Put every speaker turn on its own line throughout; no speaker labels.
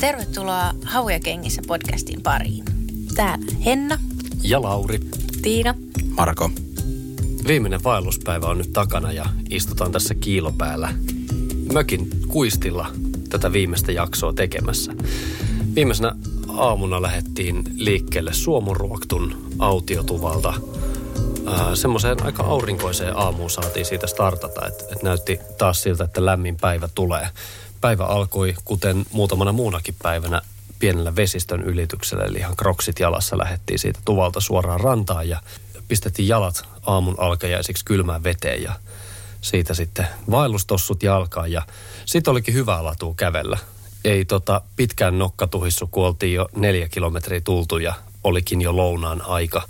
Tervetuloa Hauja kengissä podcastin pariin. Täällä Henna.
Ja Lauri.
Tiina.
Marko.
Viimeinen vaelluspäivä on nyt takana ja istutaan tässä kiilopäällä mökin kuistilla tätä viimeistä jaksoa tekemässä. Viimeisenä aamuna lähdettiin liikkeelle Suomuruoktun autiotuvalta. semmoiseen aika aurinkoiseen aamuun saatiin siitä startata, että et näytti taas siltä, että lämmin päivä tulee. Päivä alkoi, kuten muutamana muunakin päivänä, pienellä vesistön ylityksellä, eli ihan kroksit jalassa lähettiin siitä tuvalta suoraan rantaan ja pistettiin jalat aamun alkajaisiksi kylmään veteen ja siitä sitten vaellustossut jalkaan ja sitten olikin hyvä latua kävellä. Ei tota pitkään nokkatuhissu, kun oltiin jo neljä kilometriä tultu ja olikin jo lounaan aika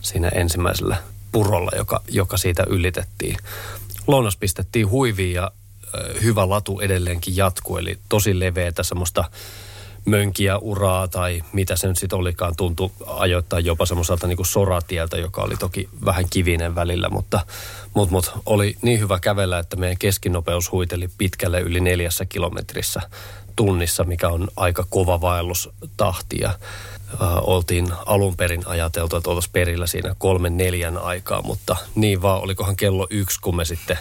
siinä ensimmäisellä purolla, joka, joka siitä ylitettiin. Lounas pistettiin huiviin ja hyvä latu edelleenkin jatkuu, eli tosi leveätä semmoista mönkiä uraa tai mitä se nyt sitten olikaan, tuntui ajoittaa jopa semmoiselta niin soratieltä, joka oli toki vähän kivinen välillä, mutta, mutta, mutta oli niin hyvä kävellä, että meidän keskinopeus huiteli pitkälle yli neljässä kilometrissä tunnissa, mikä on aika kova vaellustahti. Ja äh, oltiin alun perin ajateltu, että oltaisiin perillä siinä kolmen neljän aikaa, mutta niin vaan olikohan kello yksi, kun me sitten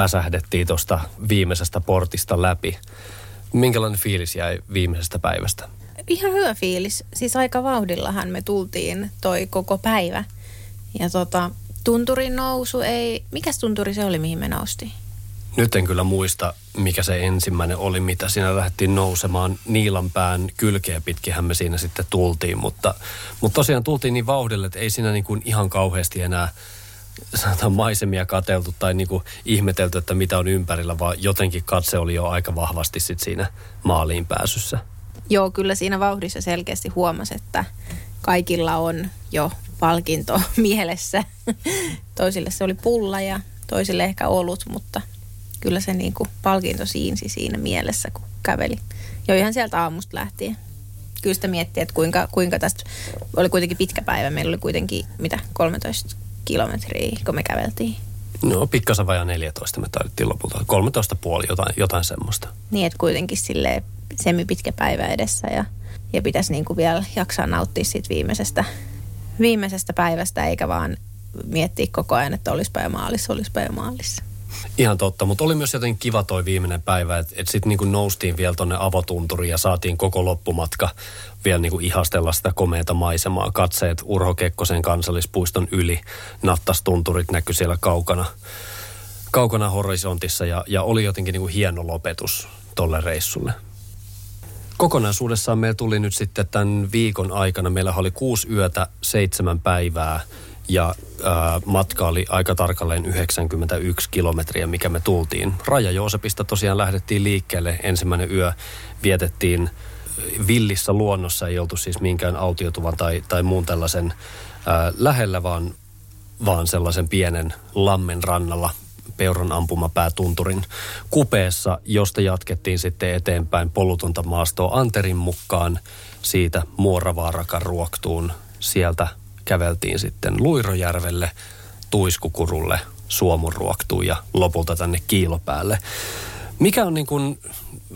päsähdettiin tuosta viimeisestä portista läpi. Minkälainen fiilis jäi viimeisestä päivästä?
Ihan hyvä fiilis. Siis aika vauhdillahan me tultiin toi koko päivä. Ja tota, tunturin nousu ei... Mikäs tunturi se oli, mihin me noustiin?
Nyt en kyllä muista, mikä se ensimmäinen oli, mitä siinä lähdettiin nousemaan. Niilanpään kylkeä pitkinhän me siinä sitten tultiin, mutta, mutta tosiaan tultiin niin vauhdille, että ei siinä niin kuin ihan kauheasti enää sanotaan maisemia kateltu tai niin kuin ihmetelty, että mitä on ympärillä, vaan jotenkin katse oli jo aika vahvasti sit siinä maaliin pääsyssä.
Joo, kyllä siinä vauhdissa selkeästi huomasi, että kaikilla on jo palkinto mielessä. Toisille se oli pulla ja toisille ehkä olut, mutta kyllä se niin kuin palkinto siinsi siinä mielessä, kun käveli. Jo ihan sieltä aamusta lähtien. Kyllä sitä miettii, että kuinka, kuinka tästä oli kuitenkin pitkä päivä. Meillä oli kuitenkin, mitä, 13 kilometriä, kun me käveltiin.
No pikkasen vajaa 14 me taidettiin lopulta. 13 puoli, jotain, jotain semmoista.
Niin, että kuitenkin sille semi pitkä päivä edessä ja, ja pitäisi niin kuin vielä jaksaa nauttia siitä viimeisestä, viimeisestä päivästä, eikä vaan miettiä koko ajan, että olisipa jo maalissa, olisipa jo maalissa.
Ihan totta, mutta oli myös jotenkin kiva toi viimeinen päivä, että et sitten niinku noustiin vielä tonne avotunturiin ja saatiin koko loppumatka vielä niinku ihastella sitä komeata maisemaa. Katseet Urho Kekkosen kansallispuiston yli, nattastunturit näkyi siellä kaukana, kaukana horisontissa ja, ja oli jotenkin niinku hieno lopetus tolle reissulle. Kokonaisuudessaan meillä tuli nyt sitten tämän viikon aikana, meillä oli kuusi yötä, seitsemän päivää – ja äh, matka oli aika tarkalleen 91 kilometriä, mikä me tultiin. Raja Joosepista tosiaan lähdettiin liikkeelle. Ensimmäinen yö vietettiin villissä luonnossa, ei oltu siis minkään autiotuvan tai, tai muun tällaisen äh, lähellä, vaan, vaan sellaisen pienen lammen rannalla Peuron ampumapäätunturin kupeessa, josta jatkettiin sitten eteenpäin polutonta maastoa Anterin mukaan siitä Muoravaarakan ruoktuun sieltä käveltiin sitten Luirojärvelle, Tuiskukurulle, Suomunruoktuun ja lopulta tänne Kiilopäälle. Mikä on niin kuin,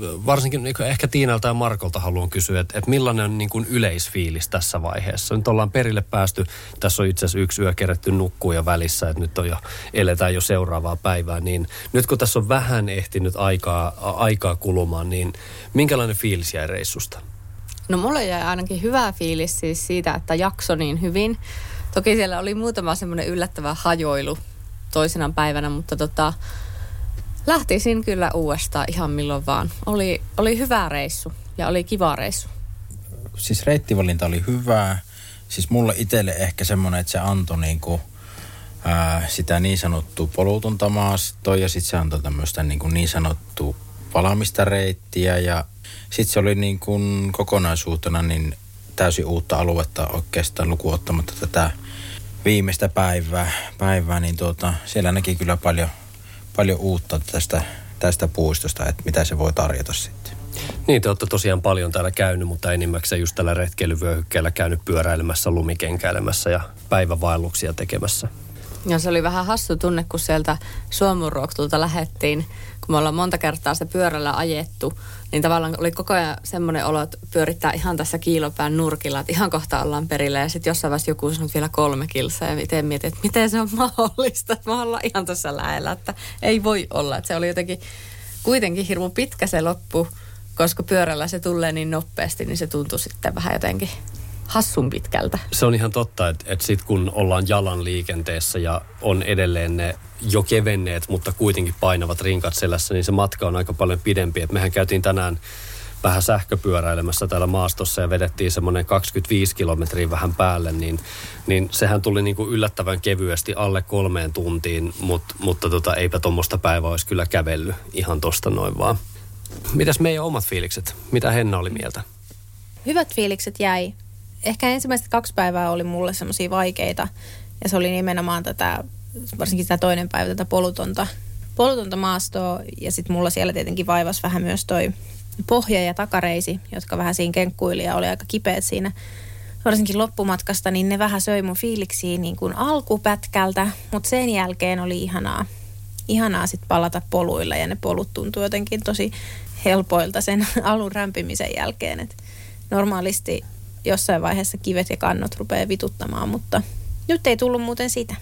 varsinkin niin kuin ehkä Tiinalta ja Markolta haluan kysyä, että, että millainen on niin kuin yleisfiilis tässä vaiheessa? Nyt ollaan perille päästy, tässä on itse asiassa yksi yö kerätty nukkuja välissä, että nyt on jo, eletään jo seuraavaa päivää, niin nyt kun tässä on vähän ehtinyt aikaa, aikaa kulumaan, niin minkälainen fiilis jäi reissusta?
No mulle jäi ainakin hyvä fiilis siis siitä, että jakso niin hyvin. Toki siellä oli muutama semmoinen yllättävä hajoilu toisena päivänä, mutta tota, lähtisin kyllä uudestaan ihan milloin vaan. Oli, oli hyvä reissu ja oli kiva reissu.
Siis reittivalinta oli hyvää. Siis mulle itselle ehkä semmoinen, että se antoi niinku, ää, sitä niin sanottua polutonta maastoa ja sitten se antoi tämmöistä niin, niin sanottua palamista reittiä ja sitten se oli niin kuin kokonaisuutena niin täysin uutta aluetta oikeastaan lukuottamatta tätä viimeistä päivää, päivää niin tuota, siellä näki kyllä paljon, paljon uutta tästä, tästä puistosta, että mitä se voi tarjota sitten.
Niin, te olette tosiaan paljon täällä käynyt, mutta enimmäkseen just tällä retkeilyvyöhykkeellä käynyt pyöräilemässä, lumikenkäilemässä ja päivävaelluksia tekemässä.
Ja se oli vähän hassu tunne, kun sieltä Suomuruoktulta lähettiin, kun me ollaan monta kertaa se pyörällä ajettu, niin tavallaan oli koko ajan semmoinen olo, että pyörittää ihan tässä kiilopään nurkilla, että ihan kohta ollaan perillä. Ja sitten jossain vaiheessa joku sanoi vielä kolme kilsaa ja miten mietin, että miten se on mahdollista, että me ollaan ihan tässä lähellä, että ei voi olla. Että se oli jotenkin kuitenkin hirmu pitkä se loppu, koska pyörällä se tulee niin nopeasti, niin se tuntui sitten vähän jotenkin hassun pitkältä.
Se on ihan totta, että, että sitten kun ollaan jalan liikenteessä ja on edelleen ne jo kevenneet, mutta kuitenkin painavat rinkat selässä, niin se matka on aika paljon pidempi. Et mehän käytiin tänään vähän sähköpyöräilemässä täällä maastossa ja vedettiin semmoinen 25 kilometriä vähän päälle, niin, niin sehän tuli niin kuin yllättävän kevyesti alle kolmeen tuntiin, mutta, mutta tota, eipä tuommoista päivää olisi kyllä kävellyt ihan tosta noin vaan. Mitäs meidän omat fiilikset? Mitä Henna oli mieltä?
Hyvät fiilikset jäi. Ehkä ensimmäiset kaksi päivää oli mulle semmoisia vaikeita. Ja se oli nimenomaan tätä, varsinkin tämä toinen päivä, tätä polutonta, polutonta maastoa. Ja sitten mulla siellä tietenkin vaivas vähän myös toi pohja- ja takareisi, jotka vähän siinä kenkkuili ja oli aika kipeät siinä varsinkin loppumatkasta, niin ne vähän söi mun fiiliksiä niin kuin alkupätkältä, mutta sen jälkeen oli ihanaa, ihanaa sitten palata poluilla ja ne polut tuntuu jotenkin tosi helpoilta sen alun rämpimisen jälkeen. Et normaalisti jossain vaiheessa kivet ja kannot rupeaa vituttamaan, mutta nyt ei tullut muuten sitä.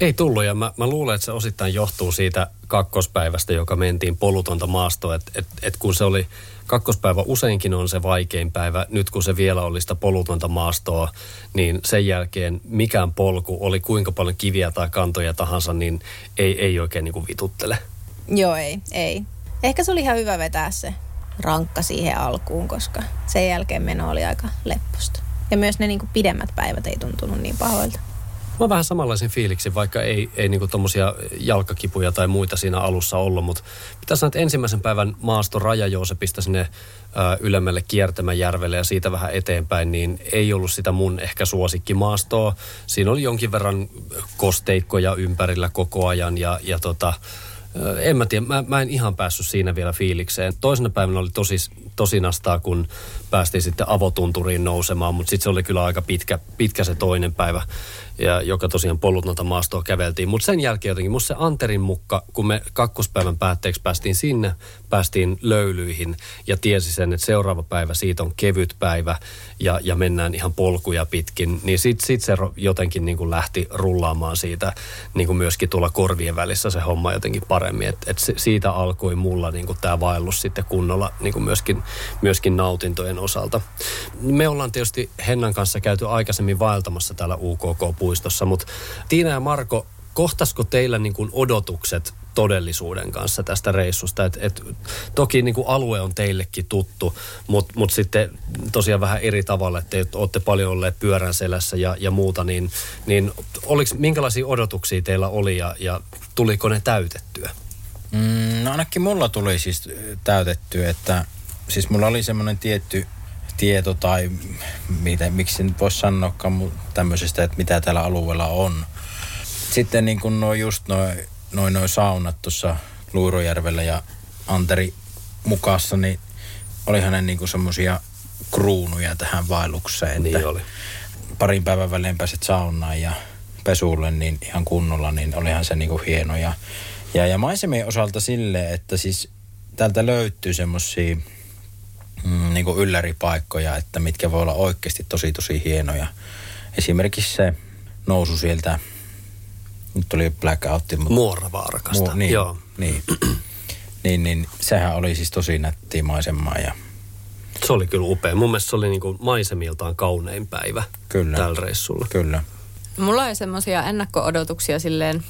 Ei tullut ja mä, mä luulen, että se osittain johtuu siitä kakkospäivästä, joka mentiin polutonta maastoa. Että et, et kun se oli, kakkospäivä useinkin on se vaikein päivä. Nyt kun se vielä oli sitä polutonta maastoa, niin sen jälkeen mikään polku, oli kuinka paljon kiviä tai kantoja tahansa, niin ei, ei oikein niin kuin vituttele.
Joo, ei, ei. Ehkä se oli ihan hyvä vetää se rankka siihen alkuun, koska sen jälkeen meno oli aika lepposta. Ja myös ne niin kuin pidemmät päivät ei tuntunut niin pahoilta.
Mä vähän samanlaisen fiiliksen, vaikka ei, ei niinku tommosia jalkakipuja tai muita siinä alussa ollut, mutta pitää sanoa, että ensimmäisen päivän maasto Rajajoosepista sinne ö, ylemmälle Kiertämäjärvelle ja siitä vähän eteenpäin, niin ei ollut sitä mun ehkä suosikkimaastoa. Siinä oli jonkin verran kosteikkoja ympärillä koko ajan ja, ja tota, en mä tiedä, mä, mä en ihan päässyt siinä vielä fiilikseen. Toisena päivänä oli tosi, tosi nastaa, kun päästiin sitten avotunturiin nousemaan, mutta sitten se oli kyllä aika pitkä, pitkä se toinen päivä ja joka tosiaan polutnota maastoa käveltiin. Mutta sen jälkeen jotenkin musta se Anterin mukka, kun me kakkospäivän päätteeksi päästiin sinne, päästiin löylyihin ja tiesi sen, että seuraava päivä siitä on kevyt päivä ja, ja mennään ihan polkuja pitkin, niin sitten sit se jotenkin niin kuin lähti rullaamaan siitä niin kuin myöskin tuolla korvien välissä se homma jotenkin paremmin. Et, et siitä alkoi mulla niin tämä vaellus sitten kunnolla niin myöskin, myöskin nautintojen osalta. Me ollaan tietysti Hennan kanssa käyty aikaisemmin vaeltamassa täällä UKK-puistossa, mutta Tiina ja Marko, kohtasko teillä niin kuin odotukset todellisuuden kanssa tästä reissusta. Et, et, toki niin kuin alue on teillekin tuttu, mutta mut sitten tosiaan vähän eri tavalla, että te olette paljon olleet pyörän selässä ja, ja muuta, niin, niin oliks, minkälaisia odotuksia teillä oli ja, ja tuliko ne täytettyä?
Mm, no ainakin mulla tuli siis täytettyä, että siis mulla oli semmoinen tietty tieto tai mitä, miksi nyt voisi sanoa tämmöisestä, että mitä täällä alueella on. Sitten niin kuin no just noin noin noin saunat tuossa Luurojärvellä ja Anteri mukassa, niin oli hänen niinku semmosia kruunuja tähän vaellukseen.
Niin oli.
Parin päivän välein pääset saunaan ja pesulle niin ihan kunnolla, niin olihan se niinku hieno. Ja, ja, ja maisemien osalta sille, että siis täältä löytyy semmosia mm, niinku ylläripaikkoja, että mitkä voi olla oikeasti tosi tosi hienoja. Esimerkiksi se nousu sieltä nyt tuli blackoutti.
Mutta... Muoravaarakasta, Mu-
niin,
joo.
Niin. niin, niin sehän oli siis tosi nättiä maisemaa ja
se oli kyllä upea. Mun mielestä se oli niinku maisemiltaan kaunein päivä kyllä. tällä reissulla.
Kyllä.
Mulla ei semmoisia ennakko-odotuksia silleen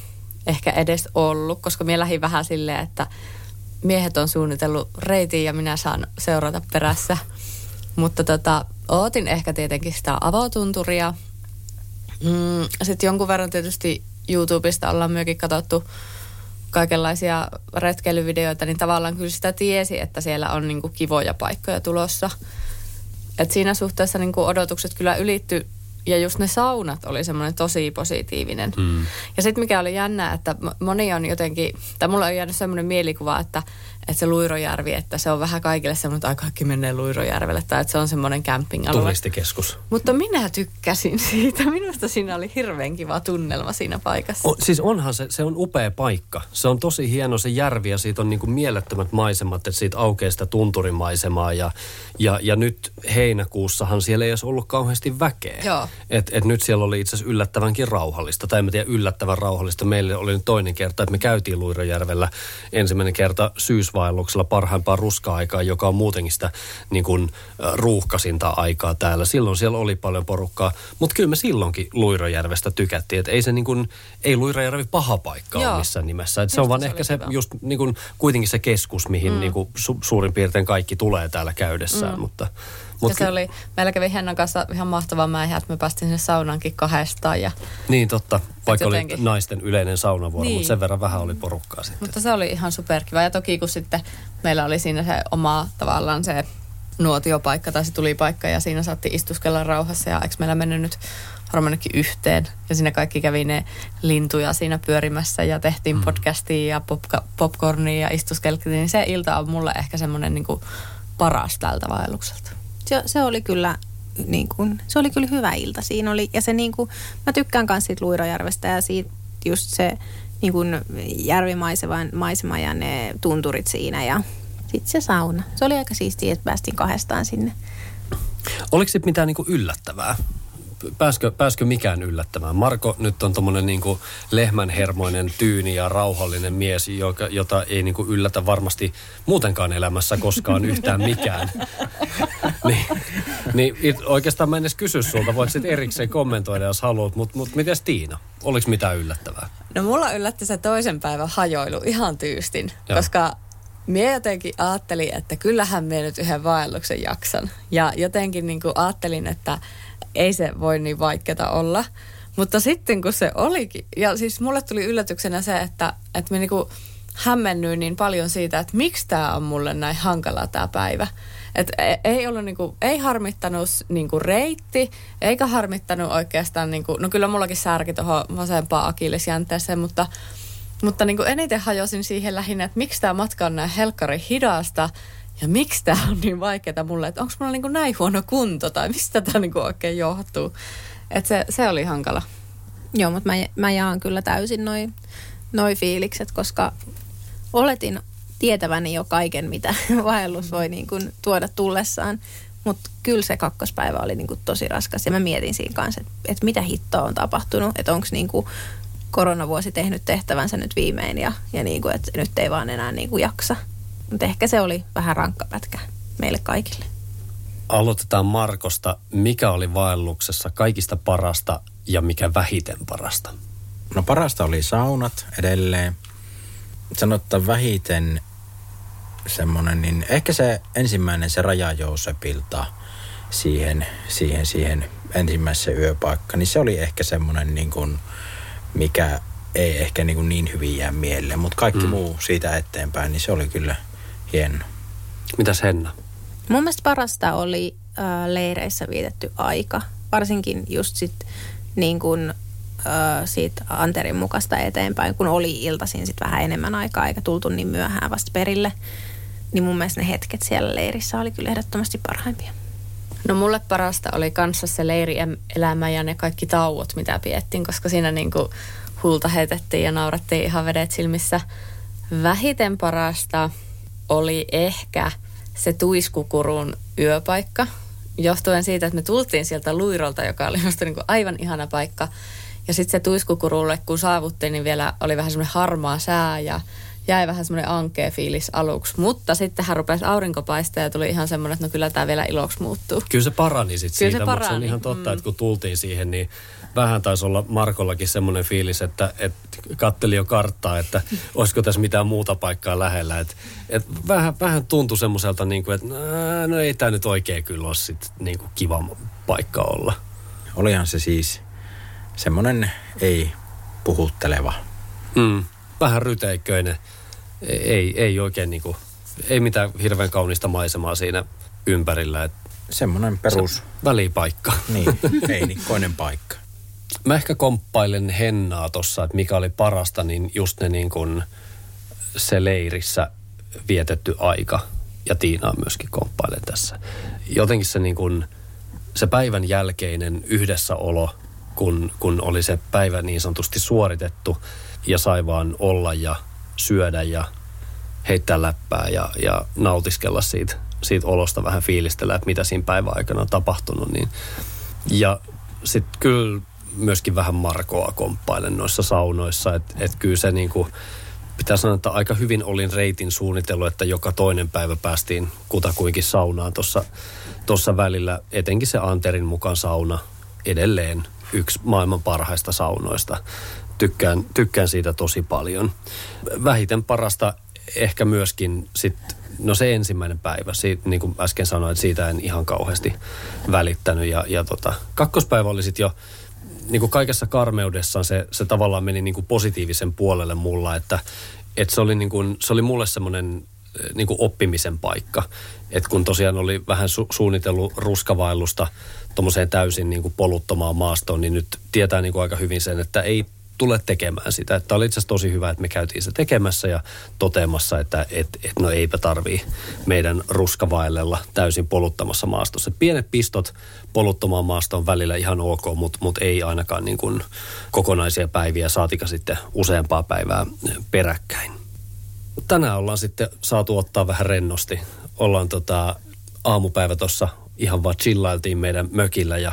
ehkä edes ollut, koska minä lähdin vähän silleen, että miehet on suunnitellut reitin ja minä saan seurata perässä. Mutta tota, ootin ehkä tietenkin sitä avotunturia. Mm, Sitten jonkun verran tietysti YouTubesta ollaan myöskin katsottu kaikenlaisia retkeilyvideoita, niin tavallaan kyllä sitä tiesi, että siellä on niin kuin kivoja paikkoja tulossa. Et siinä suhteessa niin kuin odotukset kyllä ylitty ja just ne saunat oli semmoinen tosi positiivinen. Mm. Ja sitten mikä oli jännää, että moni on jotenkin, tai mulla on jäänyt semmoinen mielikuva, että että se Luirojärvi, että se on vähän kaikille semmoinen, että kaikki menee Luirojärvelle tai että se on semmoinen camping-alue.
Turistikeskus.
Mutta minä tykkäsin siitä. Minusta siinä oli hirveän kiva tunnelma siinä paikassa.
O, siis onhan se, se on upea paikka. Se on tosi hieno se järvi ja siitä on niin kuin mielettömät maisemat, että siitä aukeaa sitä tunturimaisemaa ja, ja, ja nyt heinäkuussahan siellä ei edes ollut kauheasti väkeä.
Joo.
Et, et nyt siellä oli itse asiassa yllättävänkin rauhallista, tai en tiedä yllättävän rauhallista. Meille oli nyt toinen kerta, että me käytiin Luirojärvellä ensimmäinen kerta syys syysvaelluksella parhaimpaa ruska-aikaa, joka on muutenkin sitä niin kuin, ruuhkasinta aikaa täällä. Silloin siellä oli paljon porukkaa, mutta kyllä me silloinkin Luirojärvestä tykättiin. Että ei se niin kuin, ei Luirojärvi paha paikka Joo. ole missään nimessä. Että se on vaan se ehkä se just niin kuin, kuitenkin se keskus, mihin mm. niin kuin, su, suurin piirtein kaikki tulee täällä käydessään. Mm. Mutta,
Mut ja se oli, meillä kävi Hennan kanssa ihan mahtava mäihä, että me päästiin sinne saunaankin kahdestaan. Ja
niin totta, vaikka oli jotenkin... naisten yleinen saunavuoro, niin. mutta sen verran vähän oli porukkaa sitten.
Mutta se oli ihan superkiva. Ja toki kun sitten meillä oli siinä se oma tavallaan se nuotiopaikka tai se tulipaikka ja siinä saatti istuskella rauhassa ja eikö meillä mennyt nyt varmaan yhteen. Ja siinä kaikki kävi ne lintuja siinä pyörimässä ja tehtiin mm. podcastia ja popka- popcornia ja istuskeltiin. Niin se ilta on mulle ehkä semmoinen niin paras tältä vaellukselta
se, se oli kyllä niin kuin, se oli kyllä hyvä ilta. Siinä oli, ja se niin kuin, mä tykkään myös siitä Luirojärvestä ja siitä just se niin kuin järvimaisema maisema ja ne tunturit siinä ja sitten se sauna. Se oli aika siistiä, että päästiin kahdestaan sinne.
Oliko sitten mitään niin kuin yllättävää? Pääskö, pääskö mikään yllättämään? Marko nyt on tuommoinen niin lehmänhermoinen, tyyni ja rauhallinen mies, joka, jota ei niin kuin yllätä varmasti muutenkaan elämässä koskaan yhtään mikään. niin, niin oikeastaan mä en edes kysy sulta, voit sitten erikseen kommentoida, jos haluat, mutta mut, miten Tiina? Oliko mitään yllättävää?
No mulla yllätti se toisen päivän hajoilu ihan tyystin, Joo. koska Mie jotenkin ajattelin, että kyllähän me nyt yhden vaelluksen jaksan. Ja jotenkin niin kuin ajattelin, että ei se voi niin vaikeata olla. Mutta sitten kun se olikin, ja siis mulle tuli yllätyksenä se, että, että me niinku hämmennyin niin paljon siitä, että miksi tämä on mulle näin hankala tämä päivä. Et e, ei, ollut niinku, ei harmittanut niinku reitti, eikä harmittanut oikeastaan, niinku, no kyllä mullakin särki tuohon vasempaan akillisjänteeseen, mutta, mutta niinku eniten hajosin siihen lähinnä, että miksi tämä matka on näin helkkari hidasta, ja miksi tämä on niin vaikeaa mulle, että onko mulla niin näin huono kunto tai mistä tämä niin oikein johtuu. Että se, se oli hankala.
Joo, mutta mä, mä jaan kyllä täysin noin noi fiilikset, koska oletin tietäväni jo kaiken, mitä vaellus voi niin kuin tuoda tullessaan. Mutta kyllä se kakkospäivä oli niin kuin tosi raskas ja mä mietin siinä kanssa, että, että mitä hittoa on tapahtunut, että onko niin kuin koronavuosi tehnyt tehtävänsä nyt viimein ja, ja niin kuin, että nyt ei vaan enää niin kuin jaksa. Mutta ehkä se oli vähän rankka pätkä meille kaikille.
Aloitetaan Markosta. Mikä oli vaelluksessa kaikista parasta ja mikä vähiten parasta?
No parasta oli saunat edelleen. Sanotta vähiten semmoinen, niin ehkä se ensimmäinen se Raja Joosepilta siihen, siihen, siihen ensimmäiseen yöpaikkaan, niin se oli ehkä semmoinen niin kuin, mikä ei ehkä niin, kuin niin hyvin jää mieleen, mutta kaikki mm. muu siitä eteenpäin, niin se oli kyllä – hieno.
Mitäs Henna?
Mun mielestä parasta oli äh, leireissä vietetty aika. Varsinkin just sit niin kun, äh, siitä Anterin mukasta eteenpäin, kun oli iltaisin sit vähän enemmän aikaa eikä tultu niin myöhään vasta perille. Niin mun mielestä ne hetket siellä leirissä oli kyllä ehdottomasti parhaimpia.
No mulle parasta oli kanssa se leirielämä ja ne kaikki tauot, mitä piettiin, koska siinä niinku hulta heitettiin ja naurattiin ihan vedet silmissä. Vähiten parasta oli ehkä se tuiskukurun yöpaikka, johtuen siitä, että me tultiin sieltä luirolta, joka oli minusta niin aivan ihana paikka. Ja sitten se tuiskukurulle, kun saavuttiin, niin vielä oli vähän semmoinen harmaa sää ja jäi vähän semmoinen ankea fiilis aluksi. Mutta sitten hän rupesi aurinko paistaa ja tuli ihan semmoinen, että no kyllä tämä vielä iloksi muuttuu.
Kyllä se parani sitten siitä, se parani. mutta se on ihan totta, mm. että kun tultiin siihen, niin vähän taisi olla Markollakin semmoinen fiilis, että, että katteli jo karttaa, että olisiko tässä mitään muuta paikkaa lähellä. Että, että vähän, vähän tuntui semmoiselta, niin kuin, että no ei tämä nyt oikein kyllä ole sit, niin kuin kiva paikka olla.
Olihan se siis semmoinen ei puhutteleva.
Mm. vähän ryteikköinen. Ei, ei oikein niinku, ei mitään hirveän kaunista maisemaa siinä ympärillä. Et
Semmoinen perus,
välipaikka.
niin, heinikkoinen paikka.
Mä ehkä komppailen Hennaa tossa, että mikä oli parasta, niin just ne niin kuin se leirissä vietetty aika. Ja Tiinaa myöskin komppailen tässä. Jotenkin se niin kuin, se päivän jälkeinen yhdessäolo, kun, kun oli se päivä niin sanotusti suoritettu ja sai vaan olla ja syödä ja heittää läppää ja, ja nautiskella siitä, siitä olosta, vähän fiilistellä, että mitä siinä päivän aikana on tapahtunut. Niin. Ja sitten kyllä myöskin vähän Markoa komppailen noissa saunoissa, että et kyllä se niinku, pitää sanoa, että aika hyvin olin reitin suunnitellut, että joka toinen päivä päästiin kutakuinkin saunaan tuossa tossa välillä, etenkin se Anterin mukaan sauna edelleen yksi maailman parhaista saunoista. Tykkään, tykkään siitä tosi paljon. Vähiten parasta ehkä myöskin sit, no se ensimmäinen päivä, siitä, niin kuin äsken sanoin, siitä en ihan kauheasti välittänyt. Ja, ja tota, kakkospäivä oli sitten jo niin kuin kaikessa karmeudessaan se, se tavallaan meni niin kuin positiivisen puolelle mulla, että, että se, oli niin kuin, se oli mulle semmoinen niin kuin oppimisen paikka. että kun tosiaan oli vähän su- suunnitellut ruskavaillusta tuommoiseen täysin niin kuin poluttomaan maastoon, niin nyt tietää niin kuin aika hyvin sen, että ei tule tekemään sitä. Että oli itse asiassa tosi hyvä, että me käytiin se tekemässä ja toteamassa, että et, et no eipä tarvii meidän ruskavaellella täysin poluttamassa maastossa. Pienet pistot poluttomaan maastoon välillä ihan ok, mutta mut ei ainakaan niin kuin kokonaisia päiviä, saatika sitten useampaa päivää peräkkäin. Tänään ollaan sitten saatu ottaa vähän rennosti. Ollaan tota, aamupäivä tuossa ihan vaan chillailtiin meidän mökillä ja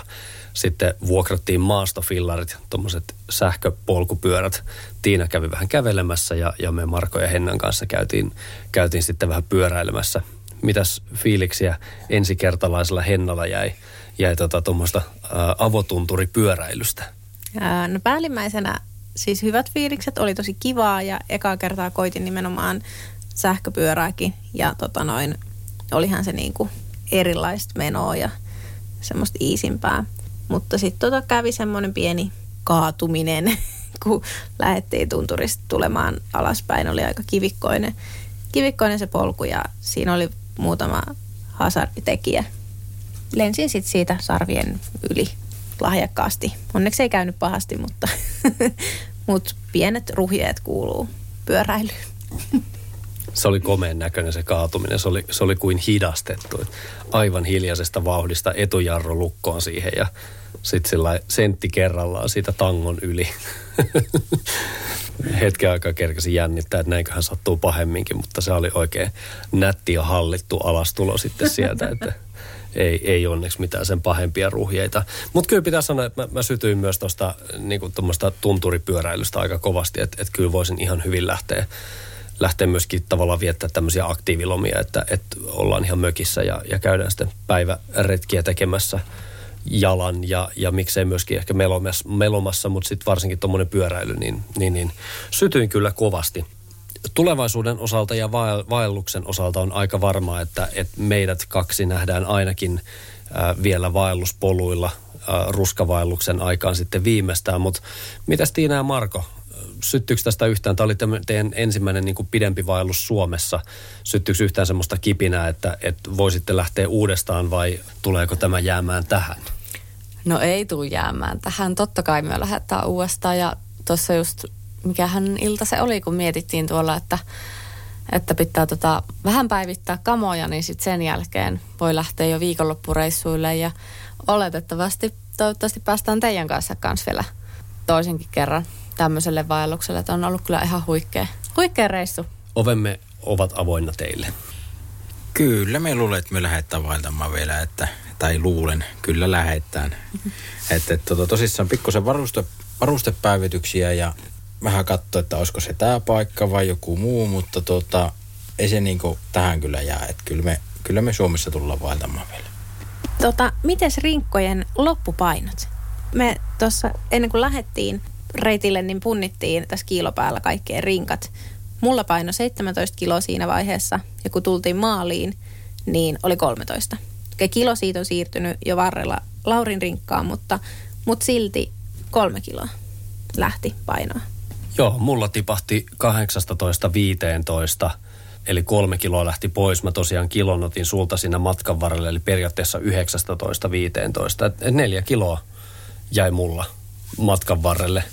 sitten vuokrattiin maastofillarit, tuommoiset sähköpolkupyörät. Tiina kävi vähän kävelemässä ja, ja me Marko ja Hennan kanssa käytiin, käytiin sitten vähän pyöräilemässä. Mitäs fiiliksiä ensikertalaisella Hennalla jäi, jäi tota tuommoista avotunturipyöräilystä?
Ää, No päällimmäisenä siis hyvät fiilikset, oli tosi kivaa ja ekaa kertaa koitin nimenomaan sähköpyörääkin ja tota noin, olihan se niinku erilaista menoa ja semmoista iisimpää. Mutta sitten tota kävi semmoinen pieni kaatuminen, kun lähdettiin tunturista tulemaan alaspäin. Oli aika kivikkoinen, kivikkoinen se polku ja siinä oli muutama hasarditekijä. Lensin sitten siitä sarvien yli lahjakkaasti. Onneksi ei käynyt pahasti, mutta, mutta pienet ruhjeet kuuluu pyöräilyyn.
Se oli komeen näköinen se kaatuminen. Se oli, se oli kuin hidastettu. Aivan hiljaisesta vauhdista etujarro lukkoon siihen ja sitten sillä sentti kerrallaan siitä tangon yli. Hetken aikaa kerkesi jännittää, että näinköhän sattuu pahemminkin, mutta se oli oikein nätti ja hallittu alastulo sitten sieltä, että ei, ei onneksi mitään sen pahempia ruhjeita. Mutta kyllä pitää sanoa, että mä, mä sytyin myös tuosta niin tunturipyöräilystä aika kovasti, että, että kyllä voisin ihan hyvin lähteä lähteä myöskin tavallaan viettää tämmöisiä aktiivilomia, että, että ollaan ihan mökissä ja, ja käydään sitten päiväretkiä tekemässä jalan ja, ja miksei myöskin ehkä melomassa, melomassa mutta sitten varsinkin tuommoinen pyöräily, niin, niin, niin sytyin kyllä kovasti. Tulevaisuuden osalta ja vaelluksen osalta on aika varmaa, että, että meidät kaksi nähdään ainakin vielä vaelluspoluilla ruskavaelluksen aikaan sitten viimeistään, mutta mitäs Tiina ja Marko, syttyykö tästä yhtään, tämä oli teidän ensimmäinen niin kuin pidempi vaellus Suomessa, syttyykö yhtään semmoista kipinää, että, että voisitte lähteä uudestaan vai tuleeko tämä jäämään tähän?
No ei tule jäämään tähän. Totta kai me lähdetään uudestaan. Ja tuossa just, mikähän ilta se oli, kun mietittiin tuolla, että, että pitää tota, vähän päivittää kamoja, niin sitten sen jälkeen voi lähteä jo viikonloppureissuille. Ja oletettavasti, toivottavasti päästään teidän kanssa kanssa vielä toisenkin kerran tämmöiselle vaellukselle. Että on ollut kyllä ihan huikea, huikea reissu.
Ovemme ovat avoinna teille.
Kyllä, me luulen, että me lähdetään vaeltamaan vielä, että, tai luulen, kyllä lähdetään. Mm-hmm. Että et, tota, tosissaan pikkusen varuste, varustepäivityksiä ja vähän katsoa, että olisiko se tämä paikka vai joku muu, mutta tota, ei se niinku tähän kyllä jää. Että kyllä me, kyllä me Suomessa tullaan vaeltamaan vielä.
Tota, mites rinkkojen loppupainot? Me tuossa ennen kuin lähdettiin reitille, niin punnittiin tässä kiilopäällä kaikkien rinkat. Mulla paino 17 kiloa siinä vaiheessa ja kun tultiin maaliin, niin oli 13. Okei, kilo siitä on siirtynyt jo varrella Laurin rinkkaan, mutta, mutta silti kolme kiloa lähti painoa.
Joo, mulla tipahti 18-15, eli kolme kiloa lähti pois. Mä tosiaan kilon otin sulta siinä matkan varrelle, eli periaatteessa 19-15. Et, et neljä kiloa jäi mulla matkan varrelle,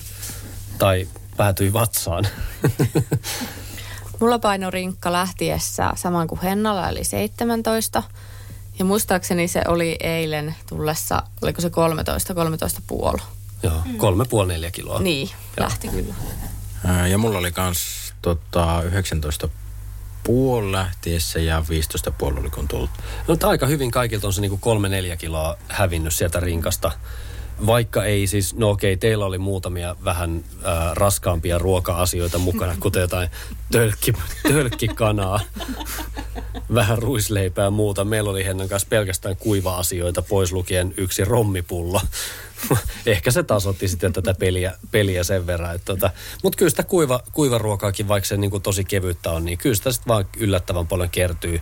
tai päätyi vatsaan.
Mulla painorinkka lähtiessä saman kuin Hennalla, eli 17. Ja muistaakseni se oli eilen tullessa, oliko se 13, 13 puoli.
Joo, kolme puoli neljä kiloa.
Niin, lähti kyllä.
Ja mulla oli kans tota, 19 puoli lähtiessä ja 15 puoli oli kun tullut.
No, aika hyvin kaikilta on se niinku kolme neljä kiloa hävinnyt sieltä rinkasta. Vaikka ei siis, no okei, teillä oli muutamia vähän äh, raskaampia ruoka-asioita mukana, kuten jotain tölkki, tölkkikanaa, vähän ruisleipää ja muuta. Meillä oli Hennan kanssa pelkästään kuiva-asioita, pois lukien yksi rommipullo. Ehkä se tasotti sitten tätä peliä, peliä sen verran. Että tota, Mutta kyllä sitä kuiva, kuivaruokaakin, vaikka se niin kuin tosi kevyttä on, niin kyllä sitä sitten vaan yllättävän paljon kertyy.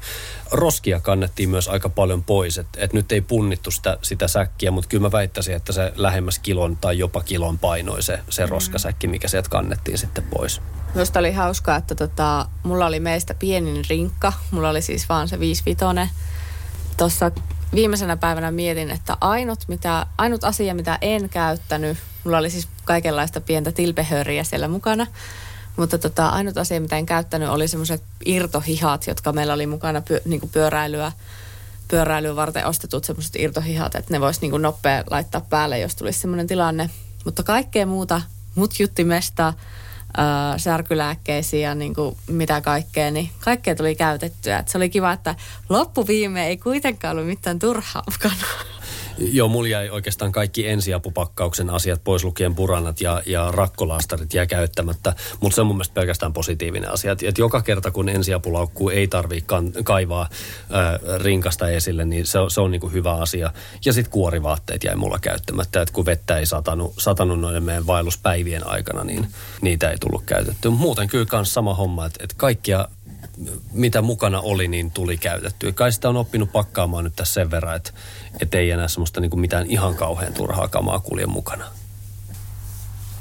Roskia kannettiin myös aika paljon pois. Että et nyt ei punnittu sitä, sitä säkkiä, mutta kyllä mä väittäisin, että se lähemmäs kilon tai jopa kilon painoi se, se roskasäkki, mikä sieltä kannettiin sitten pois.
Minusta oli hauskaa, että tota, mulla oli meistä pienin rinkka. Mulla oli siis vaan se 55. Tuossa viimeisenä päivänä mietin, että ainut, mitä, ainut asia, mitä en käyttänyt, mulla oli siis kaikenlaista pientä tilpehöriä siellä mukana, mutta tota, ainut asia, mitä en käyttänyt, oli semmoiset irtohihat, jotka meillä oli mukana pyö, niin pyöräilyä, pyöräilyä varten ostetut semmoiset irtohihat, että ne voisi niin nopea laittaa päälle, jos tulisi semmoinen tilanne. Mutta kaikkea muuta, mut juttimesta, äh, särkylääkkeisiin ja niin kuin mitä kaikkea, niin kaikkea tuli käytettyä. Et se oli kiva, että loppuviime ei kuitenkaan ollut mitään turhaa mukana.
Joo, mulla jäi oikeastaan kaikki ensiapupakkauksen asiat pois lukien puranat ja, ja rakkolastarit jää käyttämättä, mutta se on mun mielestä pelkästään positiivinen asia. Et, et joka kerta kun ensiapulaukkuu ei tarvitse kaivaa ää, rinkasta esille, niin se, se on niinku hyvä asia. Ja sitten kuorivaatteet jäi mulla käyttämättä, että kun vettä ei satanut, satanut noiden meidän vaelluspäivien aikana, niin niitä ei tullut käytetty. Muuten kyllä kans sama homma, että, että kaikkia mitä mukana oli, niin tuli käytettyä. Kai sitä on oppinut pakkaamaan nyt tässä sen verran, että, että ei enää semmoista niin kuin mitään ihan kauhean turhaa kamaa kulje mukana.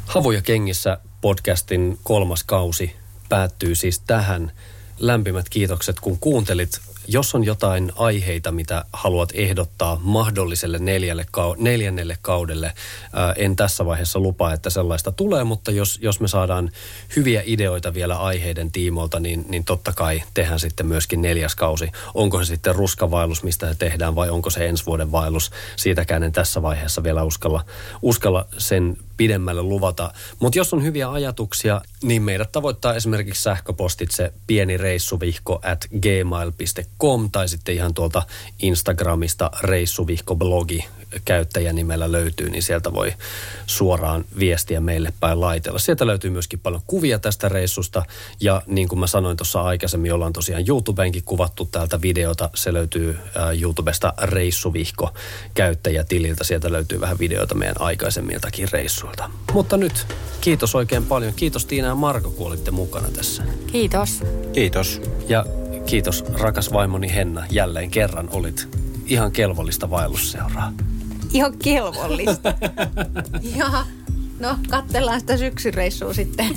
Havuja kengissä podcastin kolmas kausi päättyy siis tähän. Lämpimät kiitokset, kun kuuntelit. Jos on jotain aiheita, mitä haluat ehdottaa mahdolliselle neljälle, neljännelle kaudelle, ää, en tässä vaiheessa lupaa, että sellaista tulee, mutta jos, jos me saadaan hyviä ideoita vielä aiheiden tiimoilta, niin, niin totta kai tehdään sitten myöskin neljäs kausi. Onko se sitten ruskavaellus, mistä se tehdään, vai onko se ensi vuoden vaellus? Siitäkään en tässä vaiheessa vielä uskalla, uskalla sen pidemmälle luvata. Mutta jos on hyviä ajatuksia, niin meidät tavoittaa esimerkiksi sähköpostitse pieni reissuvihko at gmail.com tai sitten ihan tuolta Instagramista reissuvihko-blogi käyttäjänimellä löytyy, niin sieltä voi suoraan viestiä meille päin laitella. Sieltä löytyy myöskin paljon kuvia tästä reissusta ja niin kuin mä sanoin tuossa aikaisemmin, ollaan tosiaan YouTubeenkin kuvattu täältä videota. Se löytyy äh, YouTubesta reissuvihko käyttäjätililtä. Sieltä löytyy vähän videoita meidän aikaisemmiltakin reissuilta. Mutta nyt kiitos oikein paljon. Kiitos Tiina ja Marko, kun olitte mukana tässä.
Kiitos.
Kiitos.
Ja kiitos rakas vaimoni Henna, jälleen kerran olit ihan kelvollista vaellusseuraa.
Ihan kelvollista. ja no, katsellaan sitä syksyreissua sitten.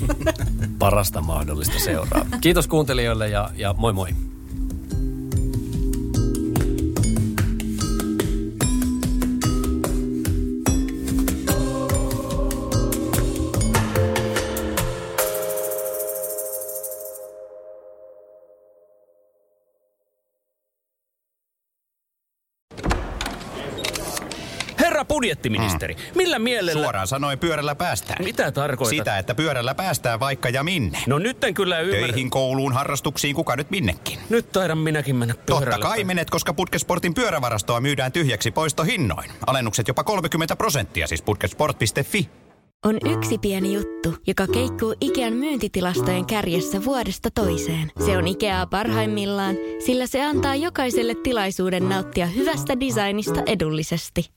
Parasta mahdollista seuraa. Kiitos kuuntelijoille ja, ja moi moi.
Herra budjettiministeri, millä mielellä...
Suoraan sanoen pyörällä päästään.
Mitä tarkoitat?
Sitä, että pyörällä päästään vaikka ja minne.
No nyt en kyllä ymmärrä.
Töihin, kouluun, harrastuksiin, kuka nyt minnekin.
Nyt taidan minäkin mennä pyörällä.
Totta kai menet, koska Putkesportin pyörävarastoa myydään tyhjäksi poistohinnoin. Alennukset jopa 30 prosenttia, siis putkesport.fi.
On yksi pieni juttu, joka keikkuu Ikean myyntitilastojen kärjessä vuodesta toiseen. Se on Ikeaa parhaimmillaan, sillä se antaa jokaiselle tilaisuuden nauttia hyvästä designista edullisesti.